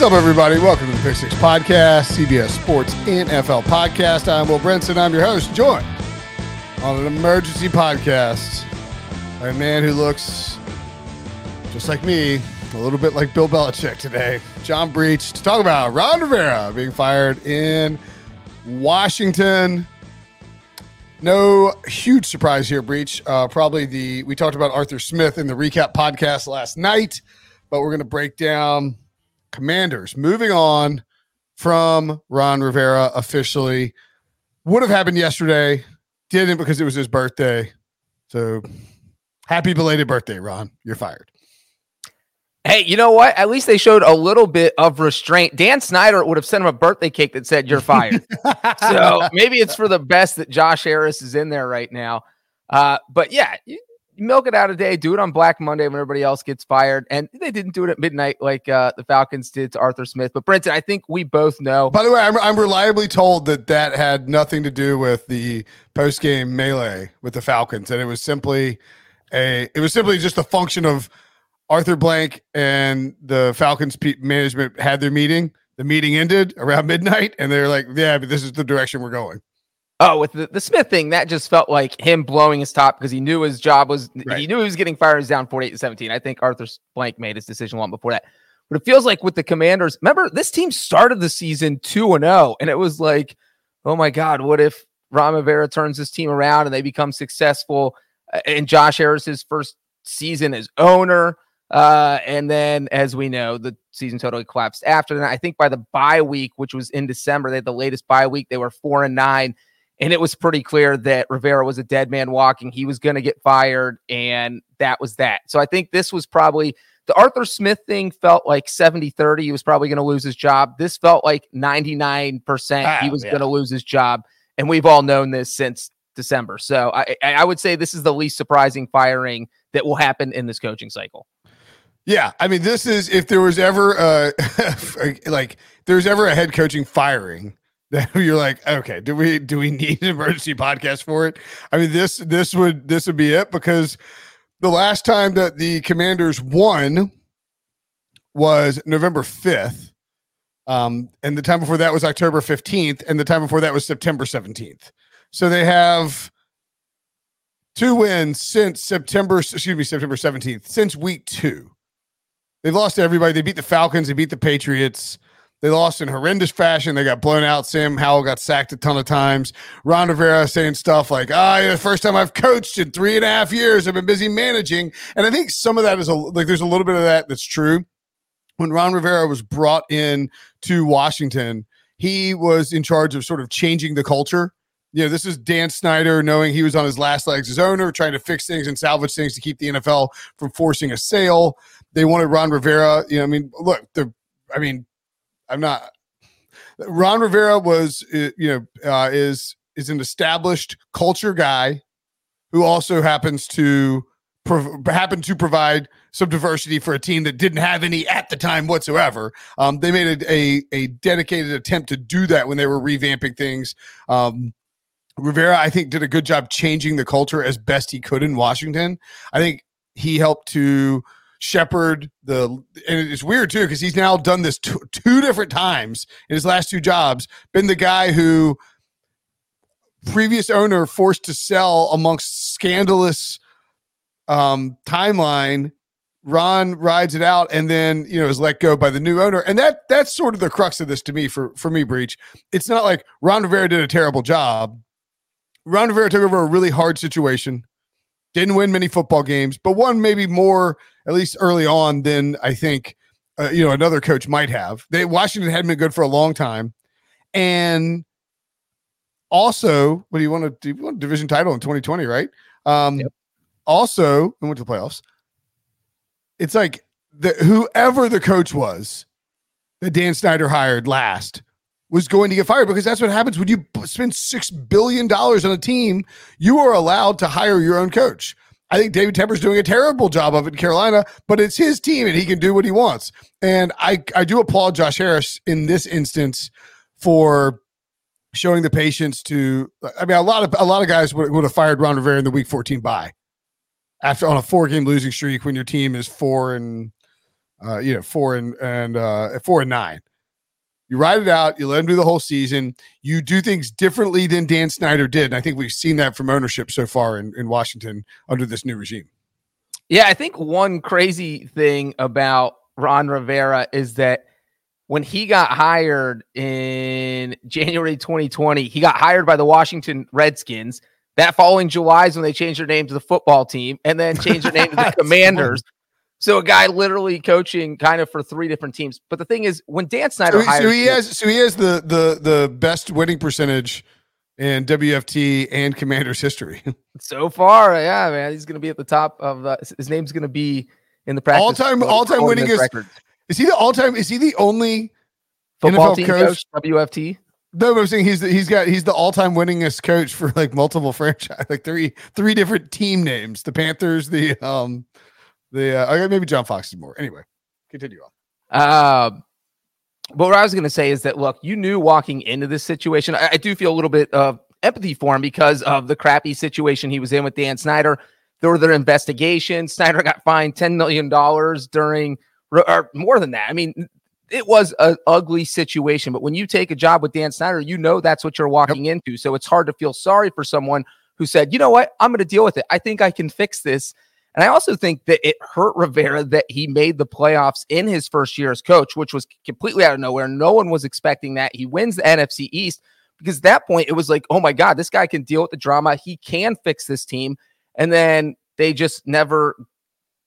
What's up, everybody? Welcome to the Pick Six Podcast, CBS Sports NFL Podcast. I'm Will Brinson. I'm your host, joined on an emergency podcast by a man who looks just like me, a little bit like Bill Belichick today. John Breech, to talk about Ron Rivera being fired in Washington. No huge surprise here, Breech. Uh, probably the we talked about Arthur Smith in the recap podcast last night, but we're going to break down Commanders moving on from Ron Rivera officially. Would have happened yesterday, didn't because it was his birthday. So happy belated birthday, Ron. You're fired. Hey, you know what? At least they showed a little bit of restraint. Dan Snyder would have sent him a birthday cake that said, You're fired. so maybe it's for the best that Josh Harris is in there right now. Uh, but yeah, you, milk it out a day, do it on Black Monday when everybody else gets fired. And they didn't do it at midnight like uh, the Falcons did to Arthur Smith. But Brinson, I think we both know. By the way, I'm, I'm reliably told that that had nothing to do with the post game melee with the Falcons, and it was simply a it was simply just a function of Arthur Blank and the Falcons management had their meeting. The meeting ended around midnight, and they're like, "Yeah, but this is the direction we're going." Oh, with the, the Smith thing, that just felt like him blowing his top because he knew his job was right. he knew he was getting fired. Down 48 to 17. I think Arthur Blank made his decision long before that. But it feels like with the commanders, remember this team started the season 2 and 0, and it was like, oh my God, what if Ron Rivera turns this team around and they become successful? And Josh Harris's first season as owner. Uh, and then, as we know, the season totally collapsed after that. I think by the bye week, which was in December, they had the latest bye week. They were four and nine, and it was pretty clear that Rivera was a dead man walking. He was going to get fired, and that was that. So I think this was probably the Arthur Smith thing felt like 70 30. He was probably going to lose his job. This felt like 99% ah, he was yeah. going to lose his job. And we've all known this since December. So I, I would say this is the least surprising firing that will happen in this coaching cycle. Yeah, I mean, this is if there was ever uh like there's ever a head coaching firing you're like, okay, do we do we need an emergency podcast for it? I mean, this this would this would be it because the last time that the Commanders won was November fifth, um, and the time before that was October fifteenth, and the time before that was September seventeenth. So they have two wins since September. Excuse me, September seventeenth, since week two. They've lost to everybody. They beat the Falcons. They beat the Patriots. They lost in horrendous fashion. They got blown out. Sam Howell got sacked a ton of times. Ron Rivera saying stuff like, ah, oh, the first time I've coached in three and a half years. I've been busy managing. And I think some of that is a, like, there's a little bit of that that's true. When Ron Rivera was brought in to Washington, he was in charge of sort of changing the culture. You know, this is Dan Snyder knowing he was on his last legs as owner, trying to fix things and salvage things to keep the NFL from forcing a sale. They wanted Ron Rivera. You know, I mean, look, the, I mean, I'm not. Ron Rivera was, uh, you know, uh, is is an established culture guy who also happens to prov- happen to provide some diversity for a team that didn't have any at the time whatsoever. Um, they made a, a, a dedicated attempt to do that when they were revamping things. Um, Rivera, I think, did a good job changing the culture as best he could in Washington. I think he helped to shepherd the, and it's weird too because he's now done this t- two different times in his last two jobs. Been the guy who previous owner forced to sell amongst scandalous um, timeline. Ron rides it out and then you know is let go by the new owner, and that that's sort of the crux of this to me for for me. Breech. It's not like Ron Rivera did a terrible job. Ron Rivera took over a really hard situation, didn't win many football games, but won maybe more at least early on than I think uh, you know another coach might have. They Washington hadn't been good for a long time, and also, what do you want to do? You want a division title in 2020, right? Um, yep. Also, we went to the playoffs. It's like the whoever the coach was that Dan Snyder hired last was going to get fired because that's what happens when you spend six billion dollars on a team. You are allowed to hire your own coach. I think David Tepper's doing a terrible job of it in Carolina, but it's his team and he can do what he wants. And I I do applaud Josh Harris in this instance for showing the patience to I mean a lot of a lot of guys would, would have fired Ron Rivera in the week 14 bye after on a four game losing streak when your team is four and uh you know four and and uh four and nine. You ride it out, you let him do the whole season, you do things differently than Dan Snyder did. And I think we've seen that from ownership so far in, in Washington under this new regime. Yeah, I think one crazy thing about Ron Rivera is that when he got hired in January 2020, he got hired by the Washington Redskins. That following July is when they changed their name to the football team and then changed their name to the Commanders. So a guy literally coaching kind of for three different teams. But the thing is, when Dan Snyder so, hired, so he has so he has the the the best winning percentage in WFT and Commanders history. so far, yeah, man, he's going to be at the top of the, his name's going to be in the practice all time all time winning is is he the all time? Is he the only football NFL coach, coach WFT? No, I'm saying he's the, he's got he's the all time winningest coach for like multiple franchise, like three three different team names: the Panthers, the um, the uh, maybe John Fox is more. Anyway, continue on. Um. But what I was going to say is that look, you knew walking into this situation. I, I do feel a little bit of empathy for him because of the crappy situation he was in with Dan Snyder. There were their investigations. Snyder got fined ten million dollars during or more than that. I mean, it was an ugly situation, but when you take a job with Dan Snyder, you know that's what you're walking yep. into. So it's hard to feel sorry for someone who said, you know what, I'm going to deal with it. I think I can fix this. And I also think that it hurt Rivera that he made the playoffs in his first year as coach, which was completely out of nowhere. No one was expecting that. He wins the NFC East because at that point it was like, oh my God, this guy can deal with the drama. He can fix this team. And then they just never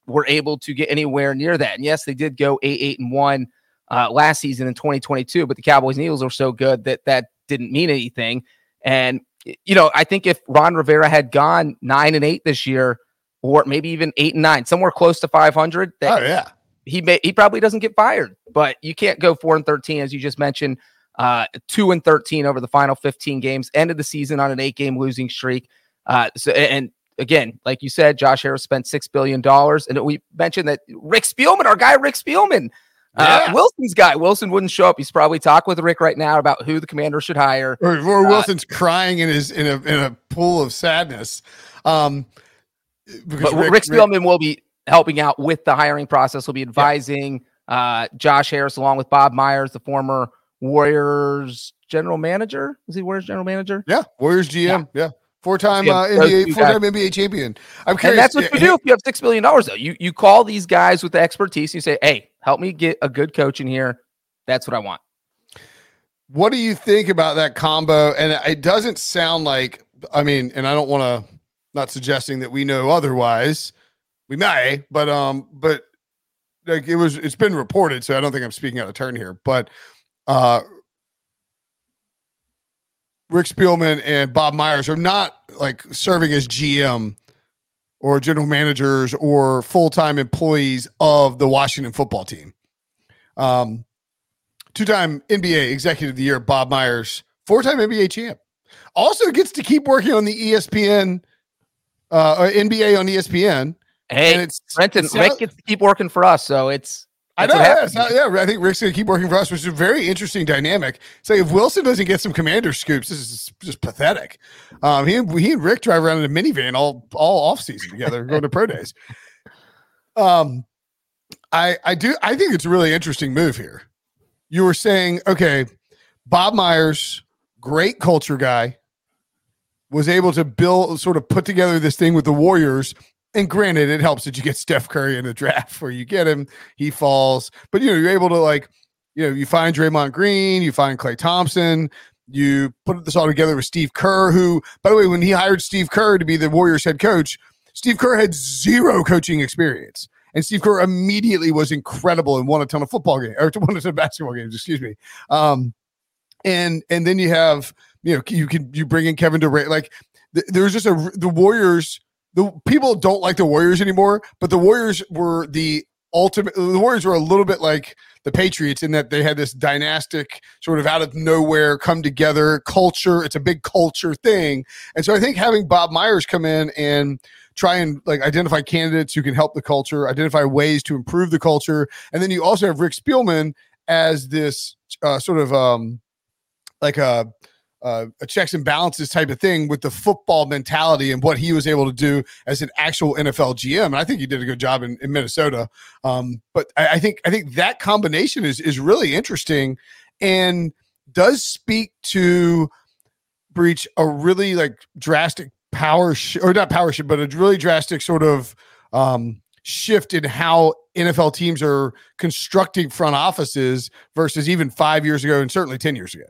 were able to get anywhere near that. And yes, they did go eight, eight, and one uh, last season in 2022, but the Cowboys and Eagles were so good that that didn't mean anything. And you know, I think if Ron Rivera had gone nine and eight this year, or maybe even eight and nine, somewhere close to 500, that oh yeah, he may he probably doesn't get fired. But you can't go four and 13 as you just mentioned. Uh, two and 13 over the final 15 games, end of the season on an eight game losing streak. Uh, so and again, like you said, Josh Harris spent six billion dollars, and we mentioned that Rick Spielman, our guy Rick Spielman, uh, yeah. uh, Wilson's guy. Wilson wouldn't show up. He's probably talking with Rick right now about who the commander should hire. Or, or uh, Wilson's uh, crying in his in a in a pool of sadness. Um, but Rick, Rick Spielman Rick, will be helping out with the hiring process. He'll be advising yeah. uh, Josh Harris along with Bob Myers, the former Warriors general manager. Is he Warriors general manager? Yeah, Warriors GM. Yeah. yeah. Four-time uh, NBA, four-time NBA champion. I'm curious. And that's what you do if you have six million dollars. Though you you call these guys with the expertise. And you say, "Hey, help me get a good coach in here." That's what I want. What do you think about that combo? And it doesn't sound like. I mean, and I don't want to. Not suggesting that we know otherwise. We may, but um, but like it was. It's been reported, so I don't think I'm speaking out of turn here. But uh, Rick Spielman and Bob Myers are not like serving as GM or general managers or full time employees of the Washington football team. Um, two-time NBA Executive of the Year, Bob Myers, four-time NBA champ, also gets to keep working on the ESPN, uh, NBA on ESPN. Hey, and it's Brenton. It's Rick gets to keep working for us, so it's. I know. Yeah, not, yeah, I think Rick's going to keep working for us, which is a very interesting dynamic. Say, if Wilson doesn't get some commander scoops, this is just pathetic. Um, he, he and Rick drive around in a minivan all all off season together, going to pro days. Um, I I do I think it's a really interesting move here. You were saying, okay, Bob Myers, great culture guy, was able to build sort of put together this thing with the Warriors. And granted, it helps that you get Steph Curry in the draft where you get him, he falls. But you know, you're able to like, you know, you find Draymond Green, you find Klay Thompson, you put this all together with Steve Kerr, who, by the way, when he hired Steve Kerr to be the Warriors head coach, Steve Kerr had zero coaching experience. And Steve Kerr immediately was incredible and won a ton of football games or won a ton of basketball games, excuse me. Um, and and then you have you know you can you bring in Kevin Durant like th- there's just a the Warriors the people don't like the Warriors anymore, but the Warriors were the ultimate the Warriors were a little bit like the Patriots in that they had this dynastic sort of out of nowhere come together culture. It's a big culture thing. And so I think having Bob Myers come in and try and like identify candidates who can help the culture, identify ways to improve the culture. And then you also have Rick Spielman as this uh, sort of um like a uh, a checks and balances type of thing with the football mentality and what he was able to do as an actual NFL GM. And I think he did a good job in, in Minnesota. Um, but I, I, think I think that combination is is really interesting and does speak to Breech a really like drastic power sh- or not power shift, but a really drastic sort of um, shift in how NFL teams are constructing front offices versus even five years ago and certainly 10 years ago.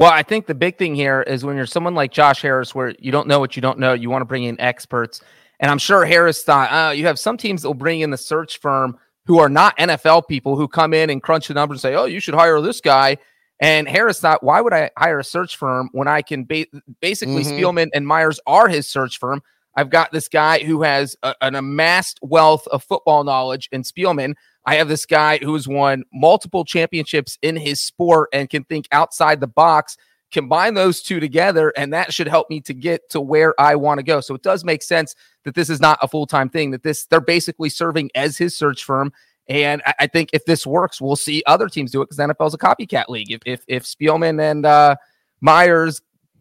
Well, I think the big thing here is when you're someone like Josh Harris, where you don't know what you don't know, you want to bring in experts. And I'm sure Harris thought, oh, you have some teams that will bring in the search firm who are not NFL people who come in and crunch the numbers and say, oh, you should hire this guy. And Harris thought, why would I hire a search firm when I can ba- basically mm-hmm. Spielman and Myers are his search firm? I've got this guy who has a, an amassed wealth of football knowledge in Spielman. I have this guy who's won multiple championships in his sport and can think outside the box. Combine those two together, and that should help me to get to where I want to go. So it does make sense that this is not a full time thing, that this they're basically serving as his search firm. And I, I think if this works, we'll see other teams do it because the NFL is a copycat league. If if, if Spielman and uh, Myers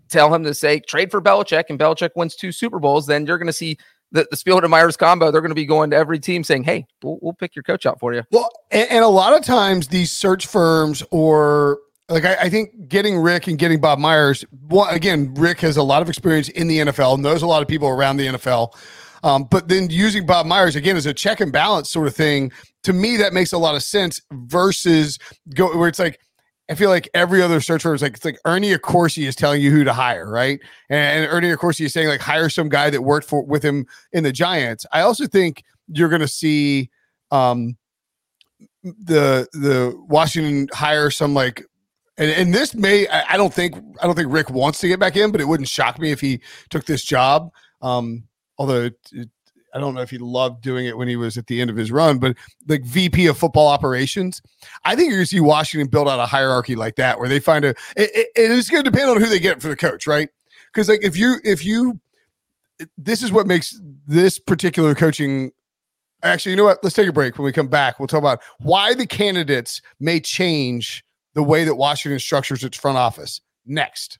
tell him to say trade for Belichick and Belichick wins two Super Bowls, then you're going to see the, the Spielman and Myers combo, they're going to be going to every team saying, "Hey, we'll, we'll pick your coach out for you." Well, and, and, a lot of times these search firms or like I, I, think getting Rick and getting Bob Myers. Well, again, Rick has a lot of experience in the NFL, knows a lot of people around the NFL. Um, but then using Bob Myers again as a check and balance sort of thing, to me that makes a lot of sense. Versus go where it's like I feel like every other search firm is like it's like Ernie Accorsi is telling you who to hire, right? And, Ernie Accorsi is saying like hire some guy that worked for with him in the Giants. I also think you're going to see um, the the Washington hire some like and, and this may I, I, don't think I don't think Rick wants to get back in, but it wouldn't shock me if he took this job. Um, although it, it, I don't know if he loved doing it when he was at the end of his run, but like VP of football operations, I think you're going to see Washington build out a hierarchy like that where they find a. It, it, it's going to depend on who they get for the coach, right? Because like if you if you, this is what makes this particular coaching. Actually, you know what? Let's take a break. When we come back, we'll talk about why the candidates may change the way that Washington structures its front office. Next.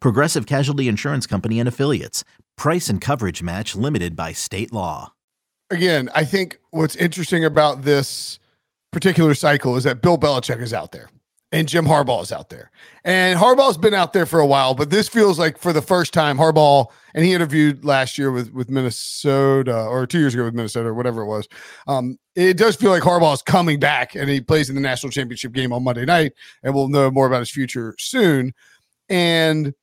Progressive Casualty Insurance Company and Affiliates. Price and coverage match limited by state law. Again, I think what's interesting about this particular cycle is that Bill Belichick is out there and Jim Harbaugh is out there. And Harbaugh's been out there for a while, but this feels like for the first time Harbaugh and he interviewed last year with with Minnesota or 2 years ago with Minnesota or whatever it was. Um, it does feel like Harbaugh is coming back and he plays in the national championship game on Monday night and we'll know more about his future soon. And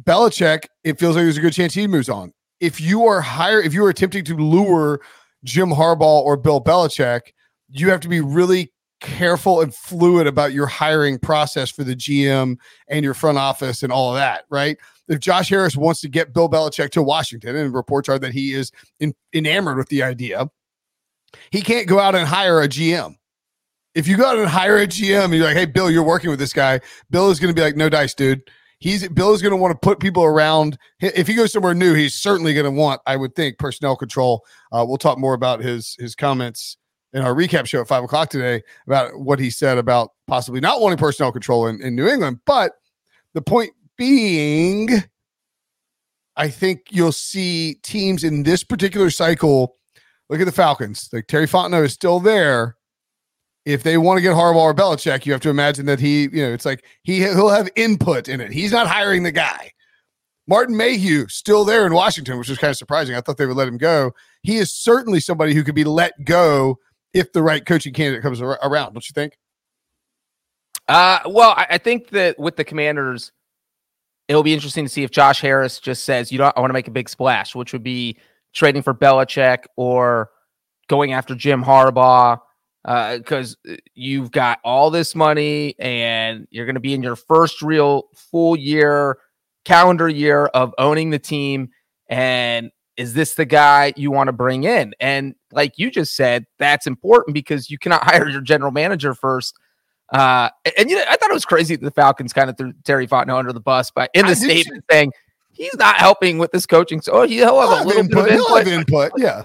Belichick, it feels like there's a good chance he moves on. If you are higher, if you are attempting to lure Jim Harbaugh or Bill Belichick, you have to be really careful and fluid about your hiring process for the GM and your front office and all of that, right? If Josh Harris wants to get Bill Belichick to Washington, and reports are that he is in, enamored with the idea, he can't go out and hire a GM. If you go out and hire a GM you're like, hey, Bill, you're working with this guy, Bill is going to be like, no dice, dude. He's Bill is going to want to put people around. If he goes somewhere new, he's certainly going to want, I would think, personnel control. Uh, we'll talk more about his his comments in our recap show at five o'clock today about what he said about possibly not wanting personnel control in, in New England. But the point being, I think you'll see teams in this particular cycle. Look at the Falcons. Like Terry Fontenot is still there. If they want to get Harbaugh or Belichick, you have to imagine that he, you know, it's like he he'll have input in it. He's not hiring the guy. Martin Mayhew still there in Washington, which is kind of surprising. I thought they would let him go. He is certainly somebody who could be let go if the right coaching candidate comes around. Don't you think? Uh, well, I, I think that with the Commanders, it'll be interesting to see if Josh Harris just says, "You know, I want to make a big splash," which would be trading for Belichick or going after Jim Harbaugh because uh, you've got all this money and you're going to be in your first real full year calendar year of owning the team and is this the guy you want to bring in? And like you just said, that's important because you cannot hire your general manager first. Uh, and you know, I thought it was crazy that the Falcons kind of threw Terry Fontenot under the bus, but in the I statement saying he's not helping with this coaching. So he'll have a little input, bit of input. input. Yeah.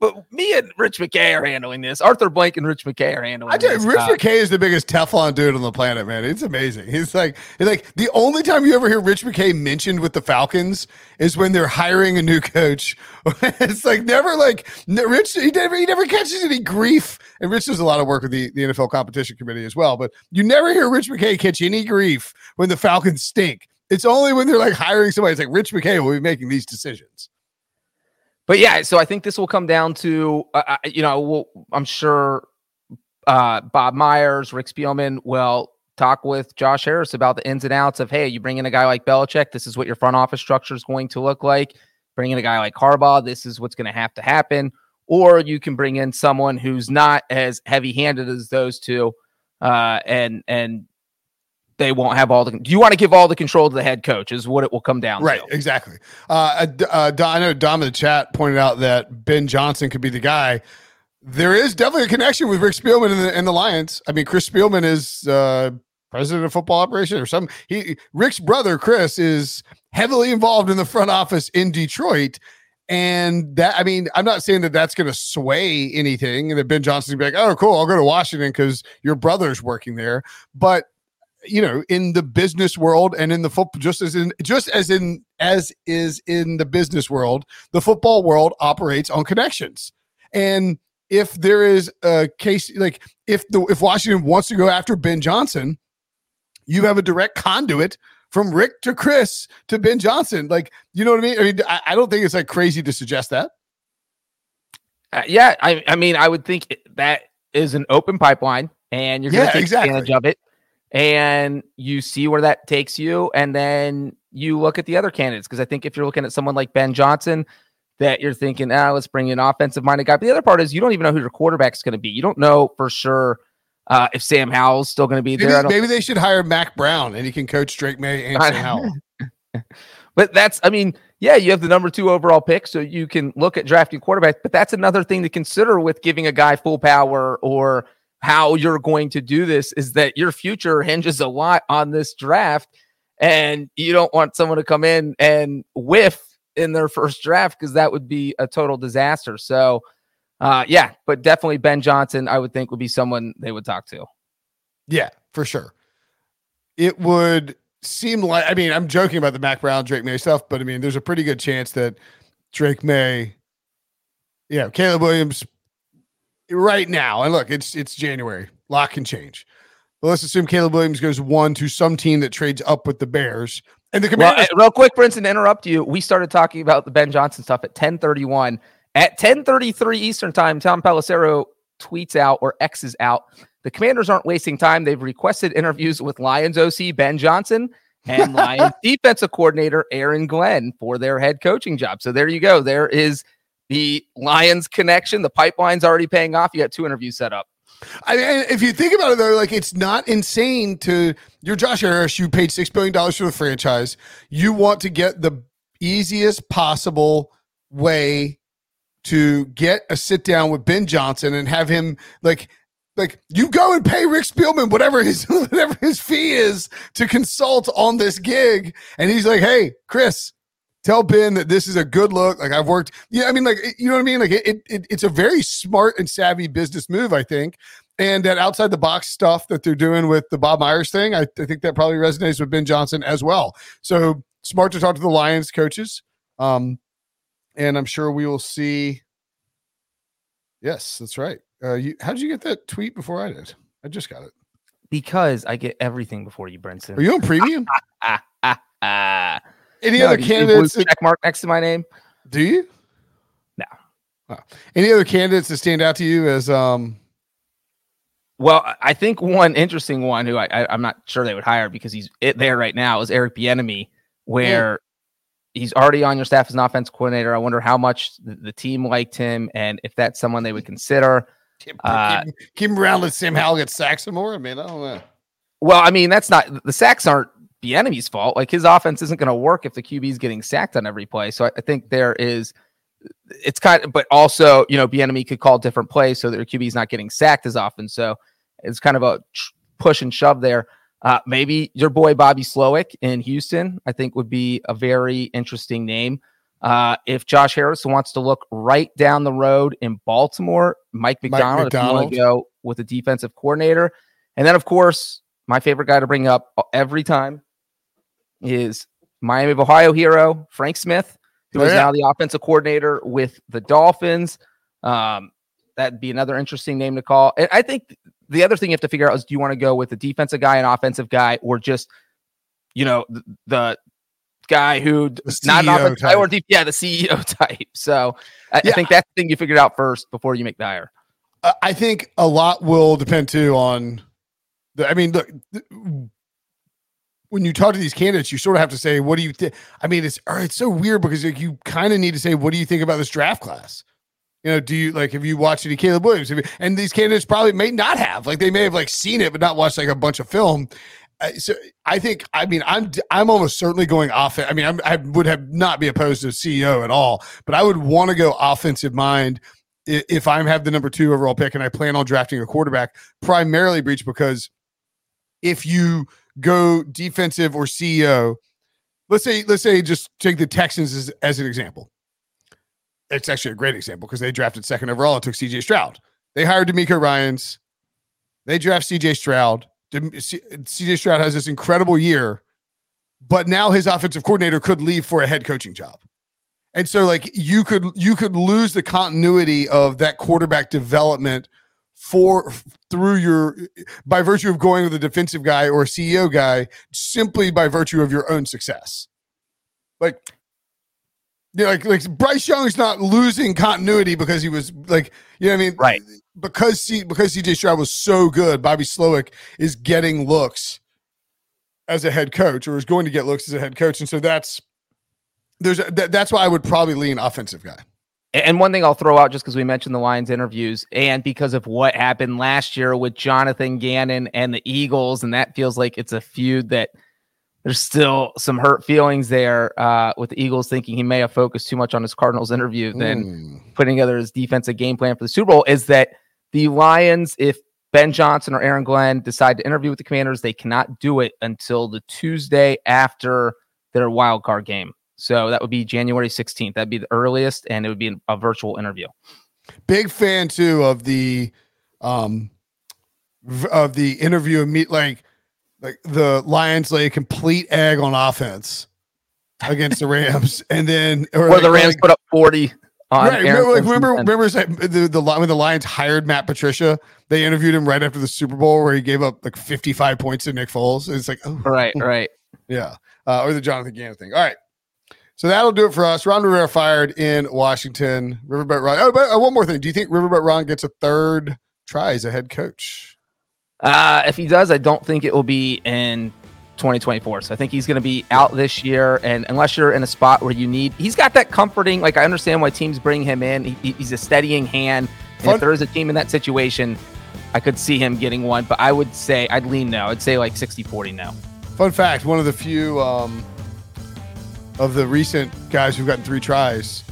But me and Rich McKay are handling this. Arthur Blank and Rich McKay are handling I tell you, Rich uh, McKay is the biggest Teflon dude on the planet, man. It's amazing. He's like, he's like the only time you ever hear Rich McKay mentioned with the Falcons is when they're hiring a new coach. it's like never like Rich. He never he never catches any grief. And Rich does a lot of work with the, the NFL competition committee as well. But you never hear Rich McKay catch any grief when the Falcons stink. It's only when they're like hiring somebody. It's like Rich McKay will be making these decisions. But yeah, so I think this will come down to, uh, uh, you know, we'll, I'm sure uh, Bob Myers, Rick Spielman will talk with Josh Harris about the ins and outs of, hey, you bring in a guy like Belichick, this is what your front office structure is going to look like. Bring in a guy like Harbaugh, this is what's going to have to happen. Or you can bring in someone who's not as heavy handed as those two, uh, and and they won't have all the. Do you want to give all the control to the head coach? Is what it will come down right, to. exactly. Uh, uh, I know Dom in the chat pointed out that Ben Johnson could be the guy. There is definitely a connection with Rick Spielman and the, and the Lions. I mean, Chris Spielman is uh, president of football operations or something. He Rick's brother Chris is heavily involved in the front office in Detroit. And that, I mean, I'm not saying that that's going to sway anything and that Ben Johnson's going to be like, oh, cool, I'll go to Washington because your brother's working there. But you know in the business world and in the football just as in just as in as is in the business world the football world operates on connections. And if there is a case like if the if washington wants to go after ben johnson you have a direct conduit from rick to chris to ben johnson. Like you know what i mean? I mean i, I don't think it's like crazy to suggest that. Uh, yeah I, I mean i would think that is an open pipeline and you're going to yeah, take exactly. advantage of it and you see where that takes you and then you look at the other candidates because i think if you're looking at someone like ben johnson that you're thinking ah let's bring in offensive minded guy. But the other part is you don't even know who your quarterback is going to be. You don't know for sure uh, if sam howell's still going to be maybe, there. Maybe they should hire Mack brown and he can coach drake Maye and sam howell. But that's i mean yeah you have the number two overall pick so you can look at drafting quarterback but that's another thing to consider with giving a guy full power or how you're going to do this is that your future hinges a lot on this draft and you don't want someone to come in and whiff in their first draft because that would be a total disaster so uh, yeah, but definitely Ben Johnson, I would think would be someone they would talk to. Yeah, for sure. It would seem like I mean, I'm joking about the Mack Brown, Drake Maye stuff, but I mean, there's a pretty good chance that Drake Maye, yeah, Caleb Williams right now, and look, it's it's January. A lot can change. But let's assume Caleb Williams goes one to some team that trades up with the Bears. And the Commanders. Well, real quick, Prince, and interrupt you. We started talking about the Ben Johnson stuff at 1031. At 1033 Eastern time, Tom Pelissero tweets out or X's out. The commanders aren't wasting time. They've requested interviews with Lions OC Ben Johnson and Lions defensive coordinator Aaron Glenn for their head coaching job. So there you go. There is the Lions connection. The pipeline's already paying off. You got two interviews set up. I mean, if you think about it, though, like it's not insane to you're Josh Harris. You paid six billion dollars for the franchise. You want to get the easiest possible way to get a sit down with Ben Johnson and have him like like you go and pay Rick Spielman whatever his whatever his fee is to consult on this gig, and he's like, "Hey, Chris, tell Ben that this is a good look. Like I've worked, yeah, I mean, like you know what I mean. Like it, it it's a very smart and savvy business move, I think. And that outside the box stuff that they're doing with the Bob Myers thing, I, I think that probably resonates with Ben Johnson as well. So smart to talk to the Lions coaches. Um, and I'm sure we will see. Yes, that's right. Uh, you, how did you get that tweet before I did? I just got it. Because I get everything before you, Brinson. Are you on premium? Any no, other candidates? That, check mark next to my name. Do you? No. Oh. Any other candidates that stand out to you as um? Well, I think one interesting one who I, I am not sure they would hire because he's it there right now is Eric Bieniemy, where yeah. he's already on your staff as an offense coordinator. I wonder how much the, the team liked him and if that's someone they would consider. Keep, uh, keep, keep him around. Let Sam Howell get sacks some more. I mean, I don't know. Well, I mean, that's not the sacks aren't Bieniemy's fault. Like his offense isn't going to work if the QB is getting sacked on every play. So I, I, think there is, it's kind of, but also, you know, Bieniemy could call different plays so that their QB is not getting sacked as often. So it's kind of a push and shove there. Uh, maybe your boy Bobby Slowik in Houston, I think would be a very interesting name. Uh, if Josh Harris wants to look right down the road in Baltimore, Mike Macdonald, Mike Macdonald. if you want to go with a defensive coordinator. And then, of course, my favorite guy to bring up every time is Miami of Ohio hero Frank Smith, who yeah. now the offensive coordinator with the Dolphins. Um, that'd be another interesting name to call. And I think the other thing you have to figure out is do you want to go with the defensive guy, an offensive guy, or just you know the, the guy who not an offensive guy or deep, yeah, the CEO type. So I, yeah. I, think that's the thing you figured out first before you make the hire. I think a lot will depend too on the. I mean, look, when you talk to these candidates, you sort of have to say, "What do you think?" I mean, it's it's so weird because like, you kind of need to say, "What do you think about this draft class?" You know, do you like have you watched any Caleb Williams? You, and these candidates probably may not have. Like they may have like seen it, but not watched like a bunch of film. Uh, so I think I mean I'm I'm almost certainly going off. I mean I'm, i would have not be opposed to CEO at all, but I would want to go offensive mind if I'm have the number two overall pick and I plan on drafting a quarterback. Primarily, Breech because if you go defensive or CEO. Let's say, let's say, just take the Texans as, as an example. It's actually a great example because they drafted second overall and took CJ Stroud. They hired DeMeco Ryans. They draft CJ Stroud. CJ Stroud has this incredible year, but now his offensive coordinator could leave for a head coaching job. And so like you could you could lose the continuity of that quarterback development for through your by virtue of going with a defensive guy or a CEO guy simply by virtue of your own success. Like you know, like like Bryce Young is not losing continuity because he was like you know what I mean right because C, because CJ Stroud was so good. Bobby Slowik is getting looks as a head coach or is going to get looks as a head coach, and so that's there's a, that, that's why I would probably lean offensive guy. And one thing I'll throw out just because we mentioned the Lions interviews and because of what happened last year with Jonathan Gannon and the Eagles, and that feels like it's a feud that there's still some hurt feelings there uh, with the Eagles thinking he may have focused too much on his Cardinals interview than mm. putting together his defensive game plan for the Super Bowl. Is that the Lions, if Ben Johnson or Aaron Glenn decide to interview with the Commanders, they cannot do it until the Tuesday after their wild card game. So that would be January 16th. That'd be the earliest, and it would be a virtual interview. Big fan too of the um of the interview of meet like like the Lions lay a complete egg on offense against the Rams, and then or, like, the Rams like, put up forty. right, remember, like, remember, remember the, the when the Lions hired Matt Patricia, they interviewed him right after the Super Bowl where he gave up like fifty five points to Nick Foles. It's like, oh. right, right, yeah, uh, or the Jonathan Gannon thing. All right, so that'll do it for us. Ron Rivera fired in Washington. Riverboat Ron. Oh, but uh, one more thing. Do you think Riverboat Ron gets a third try as a head coach? Uh, if he does, I don't think it will be in 2024. So I think he's going to be out this year. And unless you're in a spot where you need, he's got that comforting. Like I understand why teams bring him in. He, he's a steadying hand. And if there is a team in that situation, I could see him getting one. But I would say I'd lean now. I'd say like 60 40 now. Fun fact: one of the few um, of the recent guys who've gotten three tries,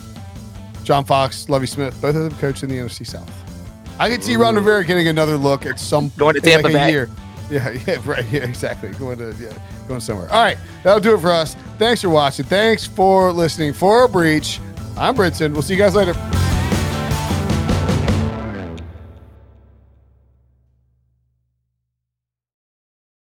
John Fox, Lovie Smith, both of them coached in the NFC South. I could see Ron Rivera getting another look at some going to Tampa like Bay. Year. Yeah, yeah, right. Yeah, exactly. Going to yeah, going somewhere. All right, that'll do it for us. Thanks for watching. Thanks for listening. For a Breech, I'm Brinson. We'll see you guys later.